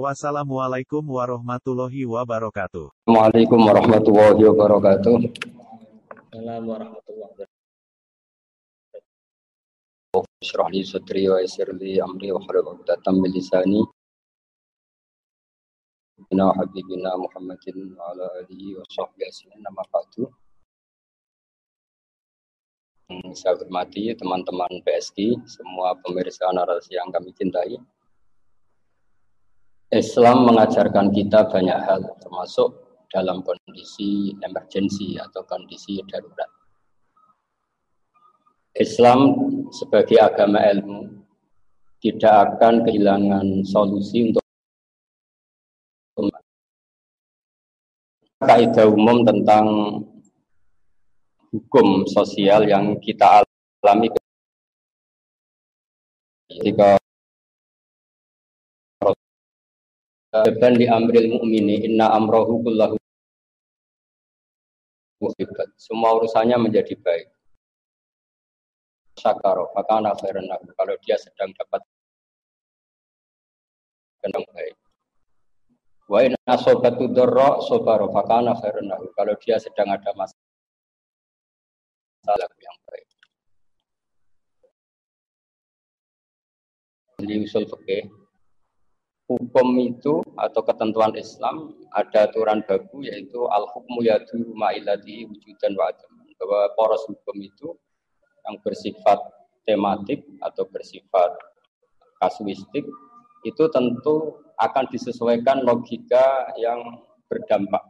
Wassalamualaikum warahmatullahi wabarakatuh. Assalamualaikum warahmatullahi wabarakatuh. Assalamualaikum warahmatullahi wabarakatuh. Ishrah li sadri wa yassir li amri wa hlul 'uqdatam min lisani. Bina habibina Muhammadin wa ala alihi wa sahbihi ajma'in amma ba'du. Yang Saya hormati teman-teman PSK, semua pemirsa narasi yang kami cintai. Islam mengajarkan kita banyak hal, termasuk dalam kondisi emergensi atau kondisi darurat. Islam sebagai agama ilmu tidak akan kehilangan solusi untuk kaidah umum tentang hukum sosial yang kita alami ketika Beban di amril mu'mini inna amrohu kullahu musibat. Semua urusannya menjadi baik. Syakaro, maka anak Kalau dia sedang dapat yang baik. Wa in asobatu dorro sobaro, maka anak Kalau dia sedang ada masalah yang baik. Di usul hukum itu atau ketentuan Islam ada aturan baku yaitu al hukmu yadu ma'ilati wujudan wa bahwa poros hukum itu yang bersifat tematik atau bersifat kasuistik itu tentu akan disesuaikan logika yang berdampak.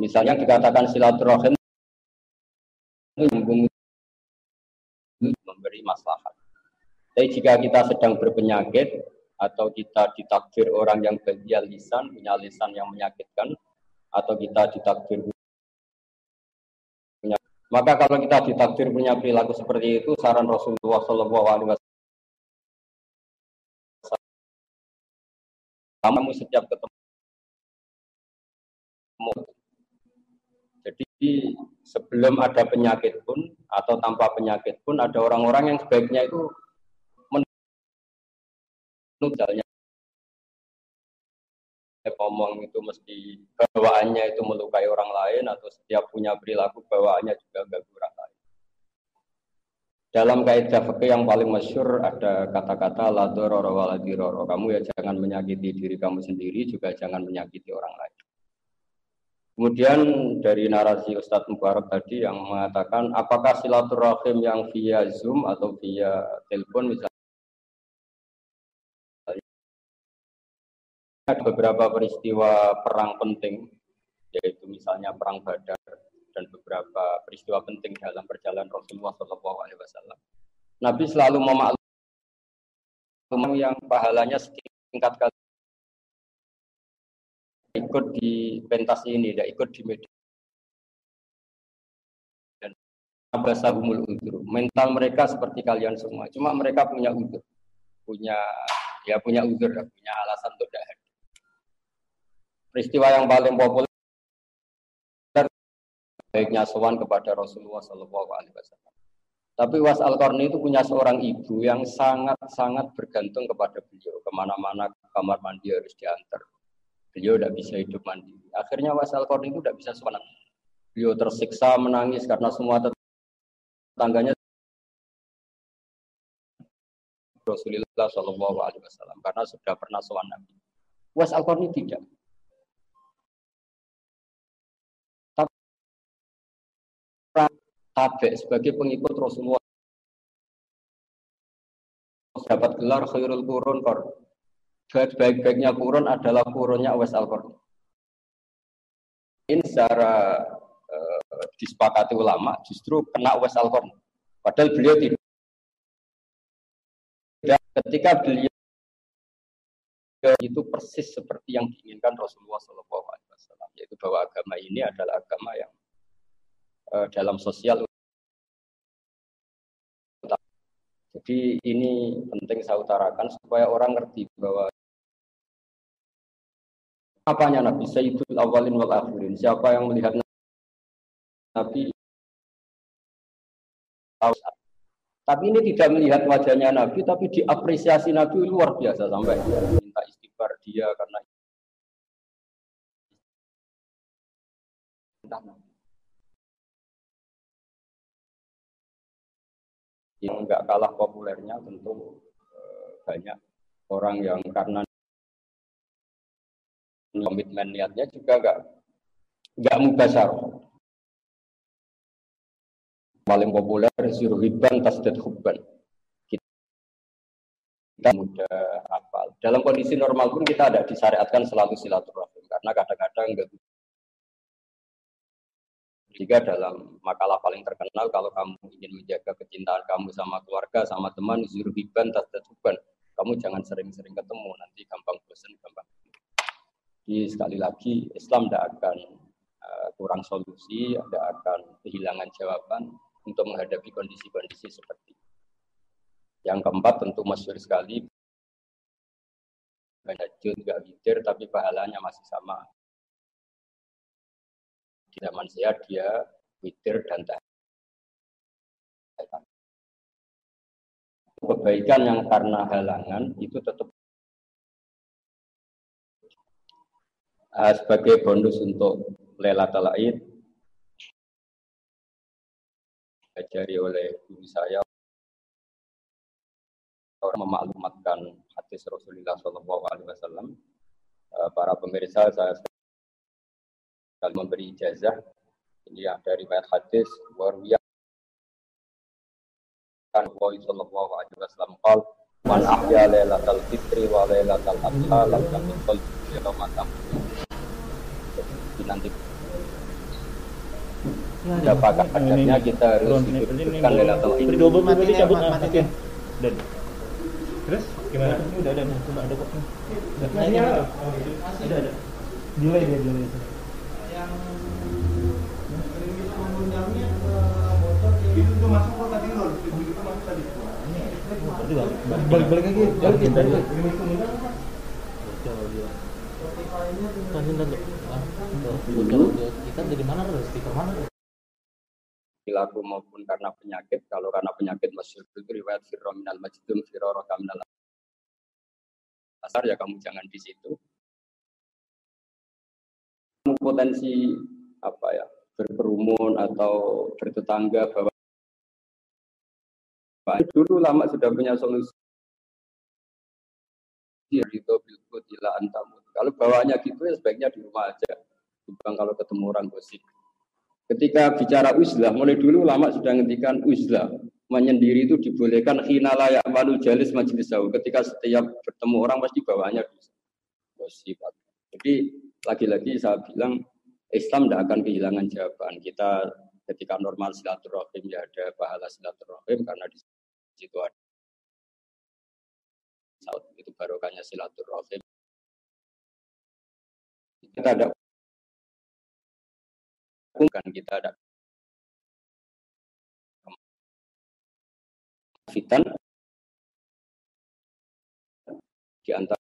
Misalnya dikatakan silaturahim memberi maslahat. Tapi jika kita sedang berpenyakit, atau kita ditakdir orang yang bagian lisan, punya lisan yang menyakitkan, atau kita ditakdir punya maka kalau kita ditakdir punya perilaku seperti itu, saran Rasulullah Wasallam kamu setiap ketemu jadi sebelum ada penyakit pun atau tanpa penyakit pun ada orang-orang yang sebaiknya itu misalnya ngomong itu mesti bawaannya itu melukai orang lain atau setiap punya perilaku bawaannya juga gak orang lain. Dalam kaidah fikih yang paling masyur ada kata-kata la dororo wala diroro. Kamu ya jangan menyakiti diri kamu sendiri juga jangan menyakiti orang lain. Kemudian dari narasi Ustadz Mubarak tadi yang mengatakan apakah silaturahim yang via Zoom atau via telepon misalnya ada beberapa peristiwa perang penting, yaitu misalnya perang Badar dan beberapa peristiwa penting dalam perjalanan Rasulullah Shallallahu Alaihi Wasallam. Nabi selalu memaklumi yang pahalanya setingkat kali ikut di pentas ini, tidak ikut di media. Dan abasahumul udur. Mental mereka seperti kalian semua, cuma mereka punya udur, punya ya punya udur, punya alasan untuk tidak peristiwa yang paling populer baiknya sowan kepada Rasulullah Shallallahu Alaihi Wasallam. Tapi Was Al Qarni itu punya seorang ibu yang sangat-sangat bergantung kepada beliau. Ke mana-mana kamar mandi harus diantar. Beliau tidak bisa hidup mandi. Akhirnya Was Al Qarni itu tidak bisa sholat. Beliau tersiksa menangis karena semua tetangganya Rasulullah Shallallahu Alaihi Wasallam karena sudah pernah sowan Nabi. Was Al Qarni tidak. Tabe sebagai pengikut Rasulullah dapat gelar khairul kurun kor. Baik-baiknya kurun adalah kurunnya Uwais al -Qarni. Ini secara uh, disepakati ulama justru kena Uwais al -Qarni. Padahal beliau tidak. Ketika beliau itu persis seperti yang diinginkan Rasulullah Wasallam, yaitu bahwa agama ini adalah agama yang dalam sosial. Jadi ini penting saya utarakan supaya orang ngerti bahwa apanya Nabi Sayyidul Awalin wal Akhirin. Siapa yang melihat Nabi tapi ini tidak melihat wajahnya Nabi, tapi diapresiasi Nabi luar biasa sampai minta istighfar dia karena yang enggak kalah populernya tentu eh, banyak orang yang karena komitmen niatnya juga enggak enggak mubasar paling populer zirhiban tasdad hubban. Kita mudah hafal. Dalam kondisi normal pun kita ada disyariatkan selalu silaturahim karena kadang-kadang enggak jika dalam makalah paling terkenal kalau kamu ingin menjaga kecintaan kamu sama keluarga, sama teman, zurhiban, tasdatuban. Kamu jangan sering-sering ketemu, nanti gampang bosan, gampang. Jadi sekali lagi Islam tidak akan uh, kurang solusi, tidak akan kehilangan jawaban untuk menghadapi kondisi-kondisi seperti ini. Yang keempat tentu masyur sekali Hajjud nggak tapi pahalanya masih sama di zaman saya dia witir dan tahajud. Kebaikan yang karena halangan itu tetap uh, sebagai bonus untuk Lailatul Aid diajari oleh guru saya orang memaklumatkan hadis Rasulullah Shallallahu Alaihi Wasallam. Uh, para pemirsa saya kalau memberi ijazah. Ini ada riwayat hadis warwiya kan wa sallallahu alaihi wasallam qal man ahya lailatal fitri wa lailatal adha lam yakun qalbi matam nanti apakah kadarnya kita harus hidupkan lailatul fitri? double mati dicabut matiin dan. Terus? Gimana? Ini udah ada nih cuma ada kok. Ini ada. ada. Delay dia delay balik balik lagi. Balik balik kita dari mana harus speaker mana perilaku maupun karena penyakit kalau karena penyakit masih itu riwayat firro minal majdum firro asar ya kamu jangan di situ potensi apa ya berkerumun atau bertetangga bahwa dulu lama sudah punya solusi itu bilkut ila antamu. Kalau bawahnya gitu ya sebaiknya di rumah aja. Bukan kalau ketemu orang gosip. Ketika bicara uzlah, mulai dulu lama sudah ngendikan uzlah. Menyendiri itu dibolehkan khina layak malu jalis majelis jauh. Ketika setiap bertemu orang pasti bawahnya gosip. Jadi lagi-lagi saya bilang Islam tidak akan kehilangan jawaban. Kita ketika normal silaturahim ya ada pahala silaturahim karena di situ ada itu barokahnya silaturahim. Kita ada bukan kita ada fitan di antara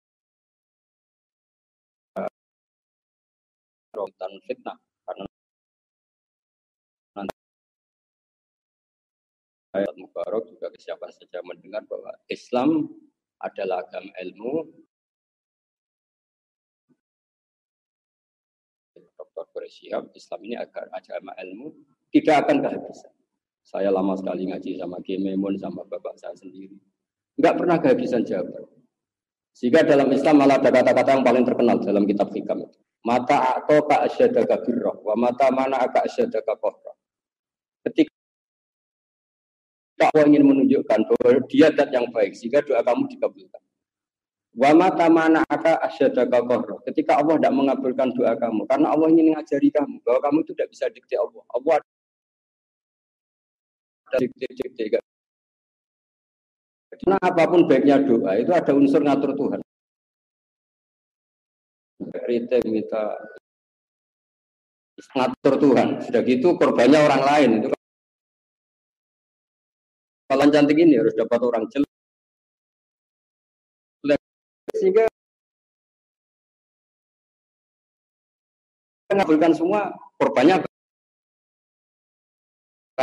dan fitnah karena nanti ayat Mubarak juga siapa saja mendengar bahwa Islam adalah agama ilmu. Dr. Quraisyihab Islam ini agama ilmu tidak akan kehabisan. Saya lama sekali ngaji sama Gememun sama bapak saya sendiri. Nggak pernah kehabisan jawaban. Sehingga dalam Islam malah ada kata-kata yang paling terkenal dalam kitab hikam itu Mata atau ka asyadaka birroh, wa mata mana aka asyadaka kohroh. Ketika Allah ingin menunjukkan bahwa dia dat yang baik, sehingga doa kamu dikabulkan. Wa mata mana aka asyadaka kohroh. Ketika Allah tidak mengabulkan doa kamu, karena Allah ingin mengajari kamu bahwa kamu itu tidak bisa dikte Allah. Allah ada dikte-dikte. Karena apa pun baiknya doa, itu ada unsur ngatur Tuhan kritik minta ngatur Tuhan. Sudah gitu korbannya orang lain itu. Kalau cantik ini harus dapat orang jelek. Sehingga mengabulkan semua korbannya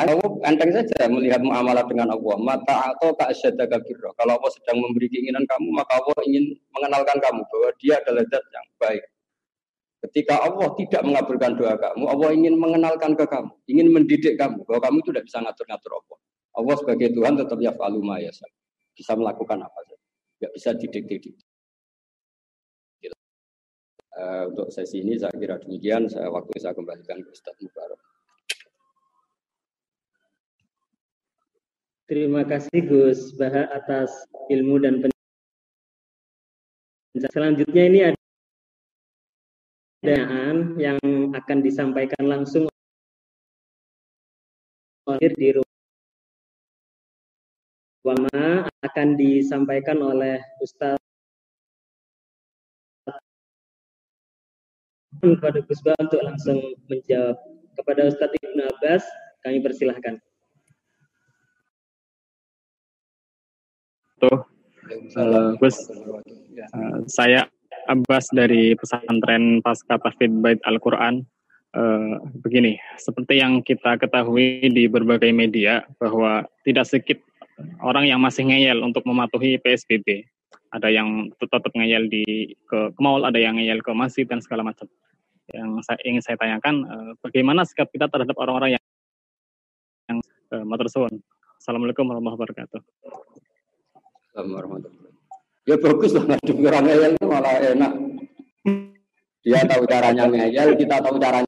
kamu enteng saja melihat muamalah dengan Allah. Mata atau tak asyadaka birro. Kalau Allah sedang memberi keinginan kamu, maka Allah ingin mengenalkan kamu bahwa dia adalah zat yang baik. Ketika Allah tidak mengabulkan doa kamu, Allah ingin mengenalkan ke kamu, ingin mendidik kamu bahwa kamu itu tidak bisa ngatur-ngatur Allah. Allah sebagai Tuhan tetap ya ya bisa melakukan apa saja, tidak bisa didikte. Uh, untuk sesi ini saya kira demikian. Saya waktu saya kembalikan ke Ustaz Mubarak. Terima kasih Gus Baha atas ilmu dan penjelasan. Selanjutnya ini ada pertanyaan yang akan disampaikan langsung oleh di ruang akan disampaikan oleh Ustaz kepada Gus Bah untuk langsung menjawab. Kepada Ustadz Ibnu Abbas, kami persilahkan. Tuh, uh, Gus, uh, saya Abbas dari pesantren Pasca Tafid Bait Al-Quran. Uh, begini, seperti yang kita ketahui di berbagai media bahwa tidak sedikit orang yang masih ngeyel untuk mematuhi PSBB ada yang tetap ngeyel di ke, ke mall, ada yang ngeyel ke masjid dan segala macam. Yang saya ingin saya tanyakan, uh, bagaimana sikap kita terhadap orang-orang yang yang uh, Assalamualaikum warahmatullahi wabarakatuh. Ya bagus lah ngadu orang ngeyel malah enak. Dia tahu caranya ngeyel, kita tahu caranya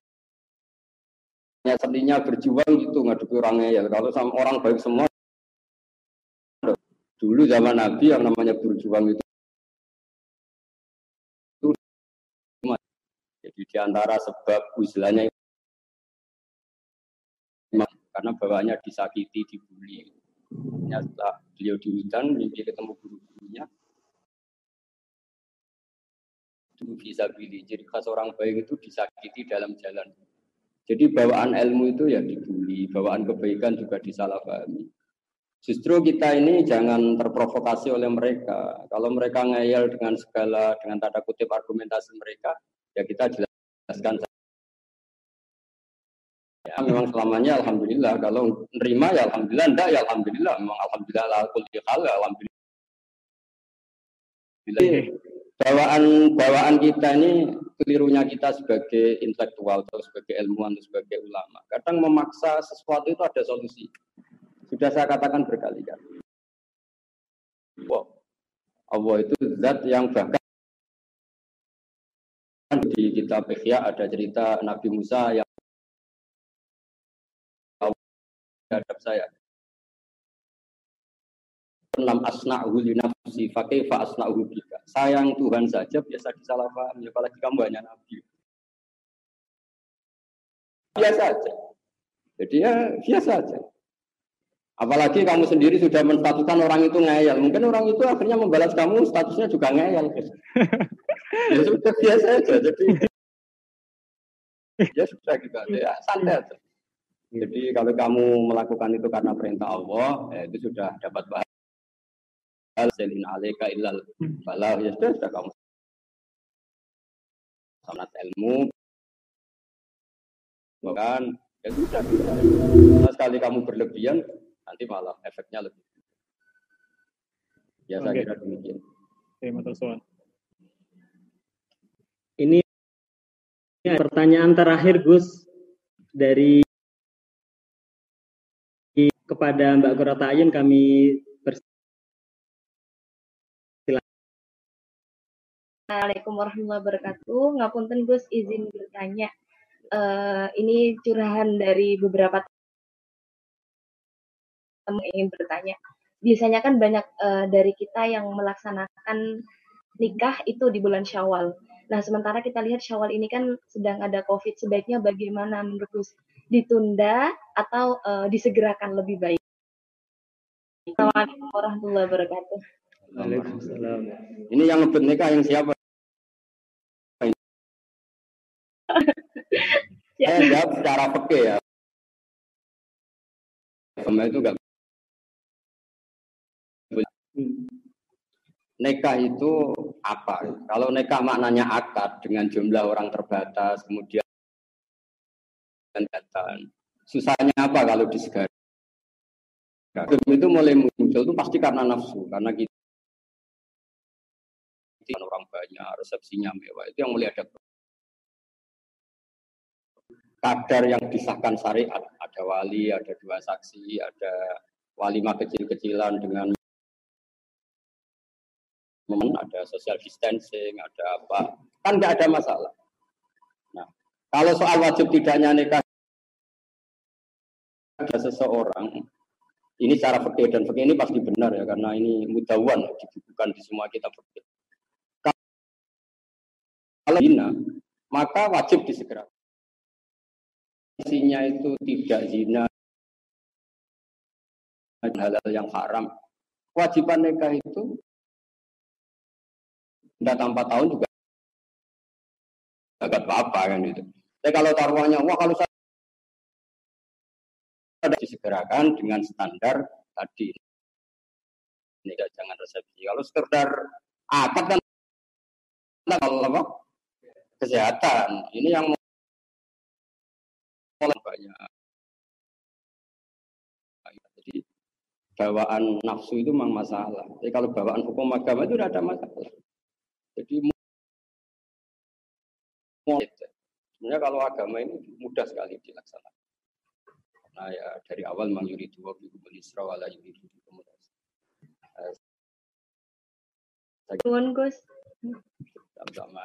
seninya berjuang gitu ngadu orang ngeyel. Kalau sama orang baik semua Dulu zaman Nabi yang namanya berjuang itu jadi di antara sebab uzlanya karena bawaannya disakiti, dibully. Setelah beliau hutan, mimpi ketemu guru-gurunya. Itu bisa pilih. Jadi khas orang baik itu disakiti dalam jalan. Jadi bawaan ilmu itu ya dibully, bawaan kebaikan juga disalahpahami. Justru kita ini jangan terprovokasi oleh mereka. Kalau mereka ngeyel dengan segala, dengan tanda kutip argumentasi mereka, ya kita jelaskan. Ya memang selamanya Alhamdulillah. Kalau nerima ya Alhamdulillah, enggak ya Alhamdulillah. Memang Alhamdulillah, Alhamdulillah, Alhamdulillah. Bawaan bawaan kita ini kelirunya kita sebagai intelektual atau sebagai ilmuwan atau sebagai ulama. Kadang memaksa sesuatu itu ada solusi. Sudah saya katakan berkali-kali. Wow. Allah itu zat yang bahkan di kitab Ikhya ada cerita Nabi Musa yang saya. Enam asna'hu li nafsi fa asna'hu bika. Sayang Tuhan saja biasa disalahpahami apalagi kamu hanya nabi. Biasa saja. Jadi ya biasa saja. Apalagi kamu sendiri sudah menstatuskan orang itu ngeyel. Mungkin orang itu akhirnya membalas kamu statusnya juga ngeyel. ya sudah biasa aja. Jadi ya sudah gitu aja. Ya, santai aja. Jadi kalau kamu melakukan itu karena perintah Allah, ya itu sudah dapat bahagia. Selin alika illal balah. Ya sudah, sudah kamu sangat ilmu. Bukan, ya sudah. Nah, sekali kamu berlebihan, nanti malah efeknya lebih. Ya saya kira demikian. Terima kasih. Ini pertanyaan terakhir Gus dari kepada Mbak Kurata Ayun kami Assalamualaikum warahmatullahi wabarakatuh. Ngapunten Gus izin bertanya. Uh, ini curahan dari beberapa teman ingin bertanya. Biasanya kan banyak uh, dari kita yang melaksanakan nikah itu di bulan Syawal. Nah, sementara kita lihat Syawal ini kan sedang ada Covid. Sebaiknya bagaimana menurut Gus? Ditunda atau uh, disegerakan lebih baik? Assalamualaikum warahmatullahi wabarakatuh. Waalaikumsalam. Ini yang ngebet nikah yang siapa? Ya. Saya jawab secara peke ya. Agama itu enggak Nekah itu apa? Kalau nekah maknanya akad dengan jumlah orang terbatas, kemudian datang. Susahnya apa kalau disegari? Itu mulai muncul itu pasti karena nafsu, karena kita orang banyak, resepsinya mewah, itu yang mulai ada kadar yang disahkan syariat. Ada wali, ada dua saksi, ada walimah kecil-kecilan dengan ada social distancing, ada apa, kan nggak ada masalah. Nah, kalau soal wajib tidaknya nikah ada seseorang, ini cara fikih dan fikih ini pasti benar ya karena ini mudawan dibukukan di semua kitab fikih. Kalau zina, maka wajib disegerakan. Isinya itu tidak zina halal yang haram. Kewajiban nikah itu tidak tanpa tahun juga agak apa-apa kan itu. Tapi kalau taruhannya, wah kalau saya disegerakan dengan standar tadi. Ini jangan resepsi. Kalau sekedar akad kan apa? Kesehatan. Ini yang banyak. Jadi bawaan nafsu itu memang masalah. Jadi kalau bawaan hukum agama itu tidak ada masalah. Jadi sebenarnya kalau agama ini mudah sekali dilaksanakan. Karena ya dari awal memang yuri dua bikum isra wala yuri bikum Nuwun Gus. sama-sama.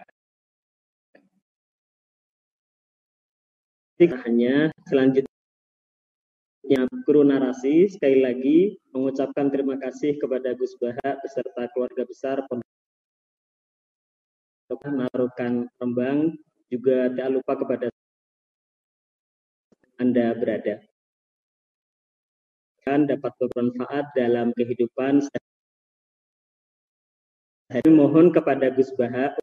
hanya selanjutnya guru narasi sekali lagi mengucapkan terima kasih kepada Gus Baha beserta keluarga besar Pondok Narukan Rembang juga tak lupa kepada Anda berada dan dapat bermanfaat dalam kehidupan saya mohon kepada Gus Baha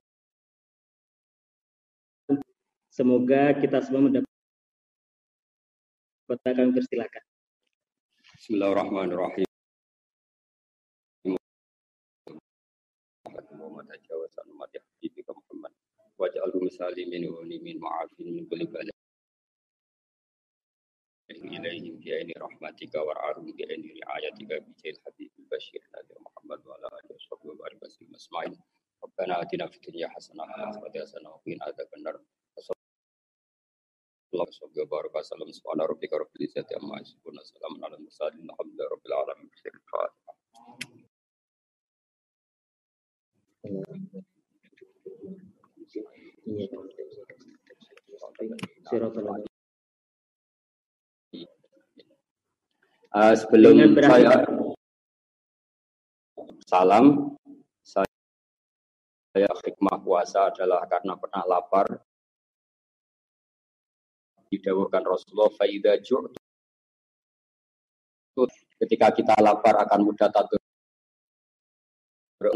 semoga kita semua mendapat kami persilakan. Bismillahirrahmanirrahim. Muhammad jawasan umat yahdi bika Muhammad waj'alhu misalimin wa min ma'afin min kulli ilaihim bi aini rahmatika war'ahum bi aini riayatika bi jail habib bashir nabi Muhammad wa ala alihi wa sahbihi wa barik wasallam asma'in Rabbana atina fid dunya hasanah wa akhirati hasanah wa qina adzabannar Allah subhanahu wa ta'ala salam subhana Uh, sebelum saya salam, saya, saya hikmah puasa adalah karena pernah lapar. Didawuhkan Rasulullah, "Faida ketika kita lapar akan mudah tatur.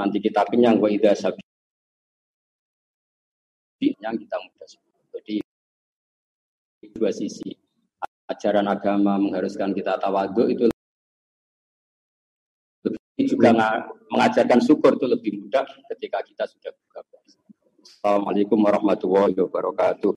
Nanti kita kenyang wa idza sabi kenyang kita mudah. Jadi dua sisi ajaran agama mengharuskan kita tawadhu itu lebih juga mengajarkan syukur itu lebih mudah ketika kita sudah buka puasa. Assalamualaikum warahmatullahi wabarakatuh.